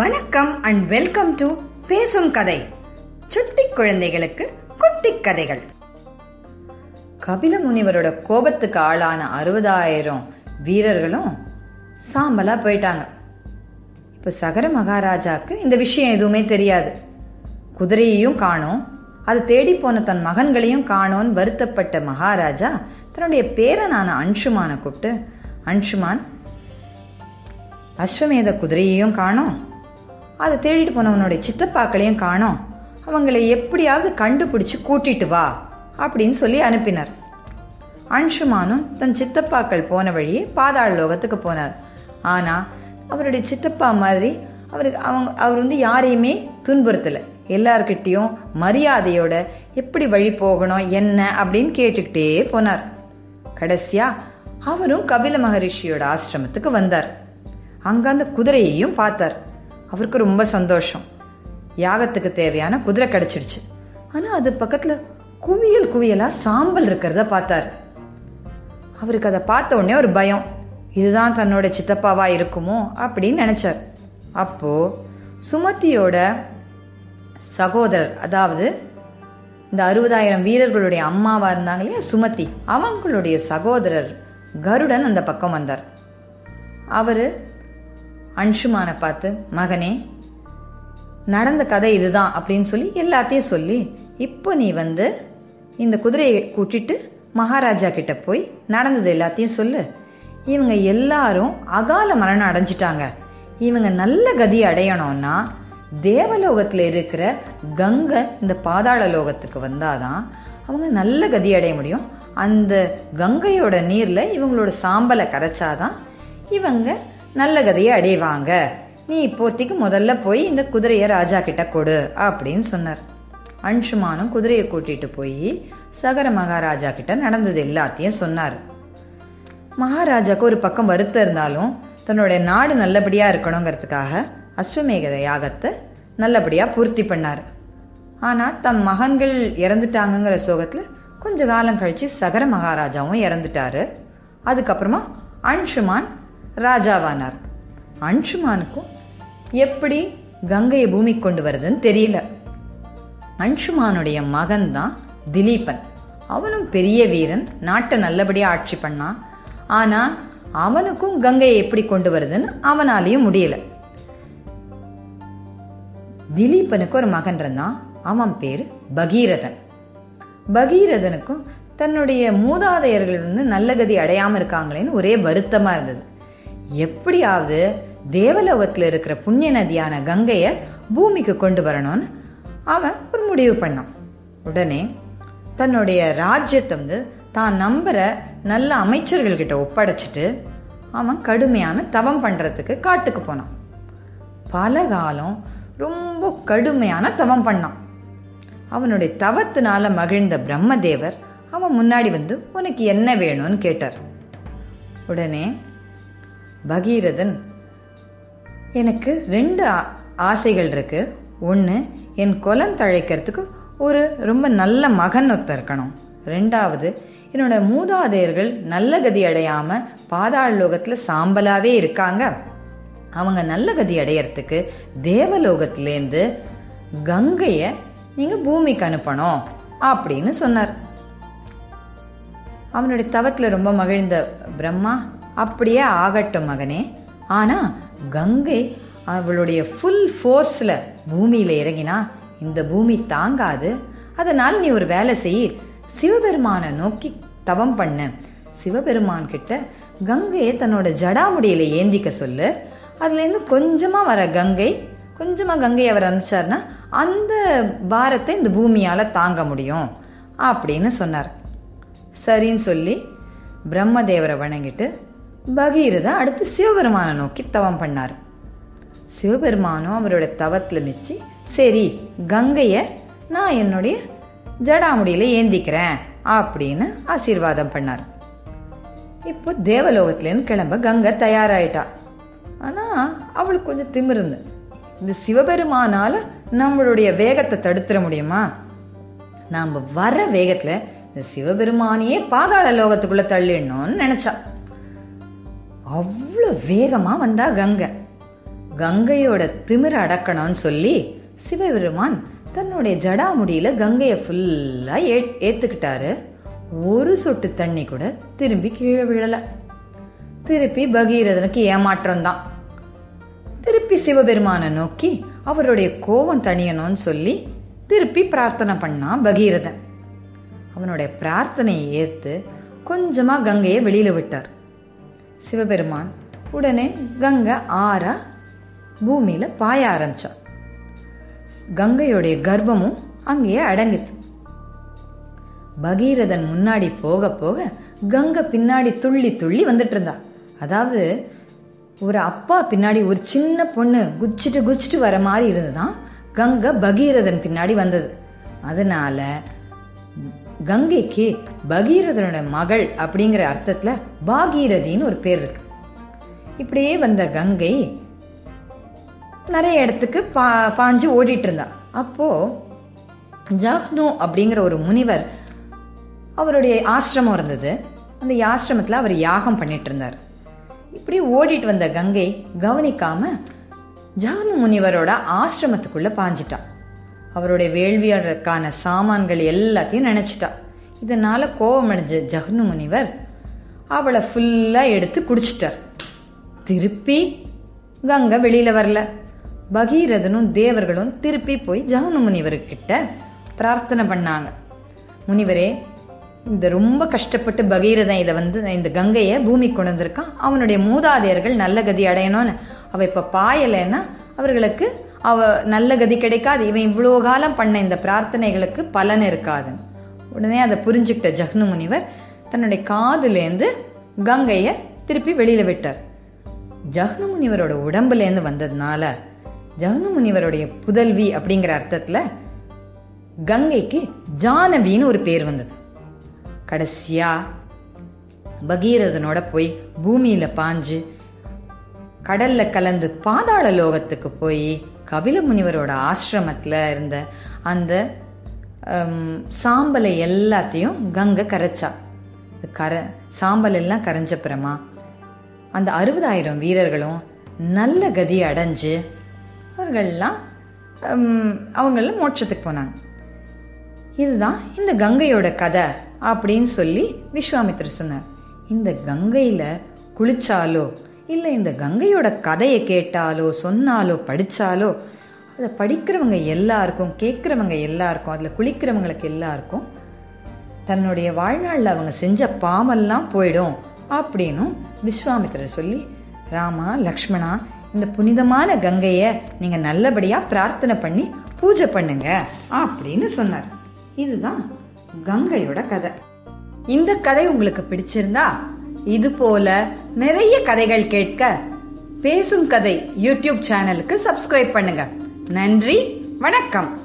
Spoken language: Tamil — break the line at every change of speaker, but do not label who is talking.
வணக்கம் அண்ட் வெல்கம் டு பேசும் கதை. சுட்டி குழந்தைகளுக்கு குட்டி கதைகள். கபில முனிவரோட கோபத்துக்கு ஆளான அறுபதாயிரம் வீரர்களும் சாம்பலா போயிட்டாங்க. இப்ப சகர மகாராஜாக்கு இந்த விஷயம் எதுவுமே தெரியாது. குதிரையையும் காணோம். அது தேடி போன தன் மகன்களையும் காணோன்னு வருத்தப்பட்ட மகாராஜா தன்னுடைய பேரனான அன்ஷுமானை கூப்பிட்டு அன்ஷுமான் அஸ்வமேத குதிரையையும் காணோம். அதை தேடிட்டு போனவனுடைய சித்தப்பாக்களையும் காணோம். அவங்களை எப்படியாவது கண்டுபிடிச்சு கூட்டிட்டு வா அப்படின்னு சொல்லி அனுப்பினார். அன்ஷுமானும் தன் சித்தப்பாக்கள் போன வழியே பாதாள லோகத்துக்கு போனார். ஆனால் அவருடைய சித்தப்பா மாதிரி அவருக்கு அவங்க அவர் வந்து யாரையுமே துன்புறுத்தலை. எல்லார்கிட்டேயும் மரியாதையோட எப்படி வழி போகணும் என்ன அப்படின்னு கேட்டுக்கிட்டே போனார். கடைசியா அவரும் கபில மகரிஷியோட ஆசிரமத்துக்கு வந்தார். அங்க அந்த குதிரையையும் பார்த்தார். அவருக்கு ரொம்ப சந்தோஷம். யாகத்துக்கு தேவையான குதிரை கிடைச்சிடுச்சு ஆனால் அது பக்கத்தில் குவியல் குவியலாக சாம்பல் இருக்கிறத பார்த்தார். அவருக்கு அதை பார்த்த உடனே ஒரு பயம். இதுதான் தன்னோட சித்தப்பாவா இருக்குமோ அப்படின்னு நினைச்சார். அப்போது சுமதியோட சகோதரர் அதாவது இந்த அறுபதாயிரம் வீரர்களுடைய அம்மாவாக இருந்தாங்க இல்லையா சுமதி அவங்களுடைய சகோதரர் கருடன் அந்த பக்கம் வந்தார். அவர் அன்ஷுமானை பார்த்து மகனே நடந்த கதை இதுதான் அப்படின்னு சொல்லி எல்லாத்தையும் சொல்லி இப்போ நீ வந்து இந்த குதிரையை கூட்டிட்டு மகாராஜா கிட்ட போய் நடந்தது எல்லாத்தையும் சொல்லு. இவங்க எல்லாரும் அகால மரணம் அடைஞ்சிட்டாங்க. இவங்க நல்ல கதி அடையணும்னா தேவலோகத்தில் இருக்கிற கங்கை இந்த பாதாள லோகத்துக்கு வந்தாதான் அவங்க நல்ல கதி அடைய முடியும். அந்த கங்கையோட நீர்ல இவங்களோட சாம்பலை கரைச்சாதான் இவங்க நல்ல கதையை அடைவாங்க. நீ இப்போதைக்கு முதல்ல போய் இந்த குதிரையை ராஜா கிட்ட கொடு அப்படின்னு சொன்னார். அன்ஷுமானும் குதிரையை கூட்டிட்டு போய் சகர மகாராஜா கிட்ட நடந்தது எல்லாத்தையும் சொன்னார். மகாராஜாக்கு ஒரு பக்கம் வருத்தம் இருந்தாலும் தன்னுடைய நாடு நல்லபடியாக இருக்கணுங்கிறதுக்காக அஸ்வமேக யாகத்தை நல்லபடியாக பூர்த்தி பண்ணார். ஆனால் தம் மகன்கள் இறந்துட்டாங்கங்கிற சோகத்தில் கொஞ்ச காலம் கழித்து சகர மகாராஜாவும் இறந்துட்டாரு. அதுக்கப்புறமா அன்ஷுமான் ராஜாவானார். அன்ஷுமானுக்கும் எப்படி கங்கையை பூமி கொண்டு வருதுன்னு தெரியல. அன்ஷுமானுடைய மகன் தான் திலீபன். அவனும் பெரிய வீரன் நாட்டை நல்லபடியாக ஆட்சி பண்ணான் ஆனா அவனுக்கும் கங்கையை எப்படி கொண்டு வருதுன்னு அவனாலையும் முடியல. திலீபனுக்கு ஒரு மகன் இருந்தான். அவன் பேர் பகீரதன். பகீரதனுக்கும் தன்னுடைய மூதாதையர்கள் வந்து நல்ல கதி அடையாம இருக்காங்களேன்னு ஒரே வருத்தமா இருந்தது. எப்படியாவது தேவலோகத்தில் இருக்கிற புண்ணிய நதியான கங்கையை பூமிக்கு கொண்டு வரணும்னு அவன் ஒரு முடிவு பண்ணான். உடனே தன்னுடைய ராஜ்யத்தை வந்து தான் நம்புற நல்ல அமைச்சர்கள்கிட்ட ஒப்படைச்சிட்டு அவன் கடுமையான தவம் பண்ணுறதுக்கு காட்டுக்கு போனான். பல காலம் ரொம்ப கடுமையான தவம் பண்ணான். அவனுடைய தவத்தினால மகிழ்ந்த பிரம்மதேவர் அவன் முன்னாடி வந்து உனக்கு என்ன வேணும்னு? கேட்டார். உடனே பகீரதன். எனக்கு ரெண்டு ஆசைகள் இருக்கு ஒன்று என் குலம் தழைக்கிறதுக்கு ஒரு ரொம்ப நல்ல மகன் ஒருத்தர் இருக்கணும். ரெண்டாவது என்னோட மூதாதையர்கள் நல்ல கதி அடையாம பாதாள லோகத்துல சாம்பலாவே இருக்காங்க. அவங்க நல்ல கதி அடையறதுக்கு தேவலோகத்திலேருந்து கங்கைய நீங்க பூமிக்கு அனுப்பணும் அப்படின்னு சொன்னார். அவனுடைய தவத்துல ரொம்ப மகிழ்ந்த பிரம்மா அப்படியே ஆகட்டும் மகனே. ஆனால் கங்கை அவளுடைய ஃபுல் ஃபோர்ஸில் பூமியில் இறங்கினா இந்த பூமி தாங்காது. அதனால் நீ ஒரு வேலை செய் சிவபெருமானை நோக்கி தவம் பண்ண. சிவபெருமான் கிட்ட கங்கையை தன்னோட ஜடாமுடியில் ஏந்திக்க சொல்லு. அதுலேருந்து கொஞ்சமாக வர கங்கை கொஞ்சமாக கங்கை அவர் அனுப்பிச்சார்னா அந்த பாரத்தை இந்த பூமியால் தாங்க முடியும் அப்படின்னு சொன்னார். சரின்னு சொல்லி பிரம்மதேவரை வணங்கிட்டு பகீரதா அடுத்து சிவபெருமானை நோக்கி தவம் பண்ணார். சிவபெருமானும் அவரோட தவத்தில் மிச்சு சரி கங்கைய நான் என்னுடைய ஜடாமுடியில் ஏந்திக்கிறேன் அப்படின்னு ஆசீர்வாதம் பண்ணார். இப்போ தேவலோகத்திலேருந்து கிளம்ப கங்கை தயாராயிட்டா. ஆனால் அவளுக்கு கொஞ்சம் திமிருந்து இந்த சிவபெருமானால் நம்மளுடைய வேகத்தை தடுத்துட முடியுமா? நாம் வர வேகத்தில் இந்த சிவபெருமானையே பாதாள லோகத்துக்குள்ளே தள்ளிடணும்னு நினச்சா. அவ்வளோ வேகமாக வந்தா கங்கை. கங்கையோட திமிர அடக்கணும்னு சொல்லி சிவபெருமான் தன்னுடைய ஜடாமுடியில் கங்கையை ஃபுல்லாக ஏ ஏற்றுக்கிட்டாரு ஒரு சொட்டு தண்ணி கூட திரும்பி கீழே விழலை. திருப்பி பகீரதனுக்கு ஏமாற்றம் தான். திருப்பி சிவபெருமானை நோக்கி அவருடைய கோபம் தணியணும்னு சொல்லி திருப்பி பிரார்த்தனை பண்ணான் பகீரதன். அவனுடைய பிரார்த்தனையை ஏற்று கொஞ்சமாக கங்கையை வெளியில் விட்டார். சிவபெருமான் உடனே கங்கை ஆறா பூமியில் பாய ஆரம்பித்தான் கங்கையுடைய கர்ப்பமும் அங்கேயே அடங்குது. பகீரதன் முன்னாடி போக போக கங்கை பின்னாடி துள்ளி துள்ளி வந்துட்டு இருந்தா. அதாவது ஒரு அப்பா பின்னாடி ஒரு சின்ன பொண்ணு குச்சிட்டு குச்சிட்டு வர மாதிரி இருந்துதான் கங்கை பகீரதன் பின்னாடி வந்தது. அதனால கங்கைக்கு பகீரதனோட மகள் அப்படிங்கிற அர்த்தத்தில் பாகீரதின்னு ஒரு பேர் இருக்கு. இப்படியே வந்த கங்கை நிறைய இடத்துக்கு பா பாஞ்சு ஓடிட்டு இருந்தா. அப்போ ஜஹ்னு அப்படிங்கிற ஒரு முனிவர் அவருடைய ஆசிரமம் இருந்தது. அந்த ஆசிரமத்தில் அவர் யாகம் பண்ணிட்டு இருந்தார். இப்படி ஓடிட்டு வந்த கங்கை கவனிக்காம ஜஹ்னு முனிவரோட ஆசிரமத்துக்குள்ள பாஞ்சிட்டான். அவருடைய வேள்வியாளருக்கான சாமான்கள் எல்லாத்தையும் நினைச்சிட்டா. இதனால கோபமடைஞ்ச ஜஹ்னு முனிவர் அவளை ஃபுல்லா எடுத்து குடிச்சிட்டார். திருப்பி கங்கை வெளியில வரல. பகீரதனும் தேவர்களும் திருப்பி போய் ஜஹனு முனிவர்கிட்ட பிரார்த்தனை பண்ணாங்க. முனிவரே இந்த ரொம்ப கஷ்டப்பட்டு பகீரதன் இதை வந்து இந்த கங்கையை பூமி கொண்டு வந்திருக்கான். அவனுடைய மூதாதையர்கள் நல்ல கதி அடையணும்னு. அவ இப்ப பாயலைன்னா அவர்களுக்கு அவ நல்ல கதி கிடைக்காது. இவன் இவ்வளோ காலம் பண்ண இந்த பிரார்த்தனைகளுக்கு பலன் இருக்காது. உடனே அதை புரிஞ்சுக்கிட்ட ஜக்னு முனிவர் தன்னுடைய காதுலேருந்து கங்கையை திருப்பி வெளியில விட்டார். ஜக்னு முனிவரோட உடம்புலேருந்து வந்ததுனால ஜஹ்னு முனிவருடைய புதல்வி அப்படிங்கிற அர்த்தத்தில் கங்கைக்கு ஜானவின்னு ஒரு பேர் வந்தது. கடைசியா பகீரதனோட போய் பூமியில பாஞ்சு கடல்ல கலந்து பாதாள லோகத்துக்கு போய் கபில முனிவரோட ஆசிரமத்தில் இருந்த அந்த சாம்பலை எல்லாத்தையும் கங்கை கரைச்சா. கர சாம்பல் எல்லாம் கரைஞ்சப்புறமா அந்த அறுபதாயிரம் வீரர்களும் நல்ல கதி அடைஞ்சு அவர்கள்லாம் ஹம், மோட்சத்துக்கு போனாங்க. இதுதான் இந்த கங்கையோட கதை அப்படின்னு சொல்லி விஸ்வாமித்திர சொன்னார். இந்த கங்கையில் குளிச்சாலோ இல்லை இந்த கங்கையோட கதையை கேட்டாலோ சொன்னாலோ படித்தாலோ அதை படிக்கிறவங்க எல்லாருக்கும் கேட்குறவங்க எல்லாருக்கும் அதில் குளிக்கிறவங்களுக்கு எல்லாருக்கும் தன்னுடைய வாழ்நாளில் அவங்க செஞ்ச பாமெல்லாம் போயிடும் அப்படின்னும் விஸ்வாமித்திரர் சொல்லி ராமா லக்ஷ்மணா இந்த புனிதமான கங்கையை நீங்கள் நல்லபடியாக பிரார்த்தனை பண்ணி பூஜை பண்ணுங்க அப்படின்னு சொன்னார். இதுதான் கங்கையோட கதை. இந்த கதை உங்களுக்கு பிடிச்சிருந்தா இது போல நிறைய கதைகள் கேட்க பேசும் கதை யூடியூப் சேனலுக்கு சப்ஸ்கிரைப் பண்ணுங்க. நன்றி வணக்கம்.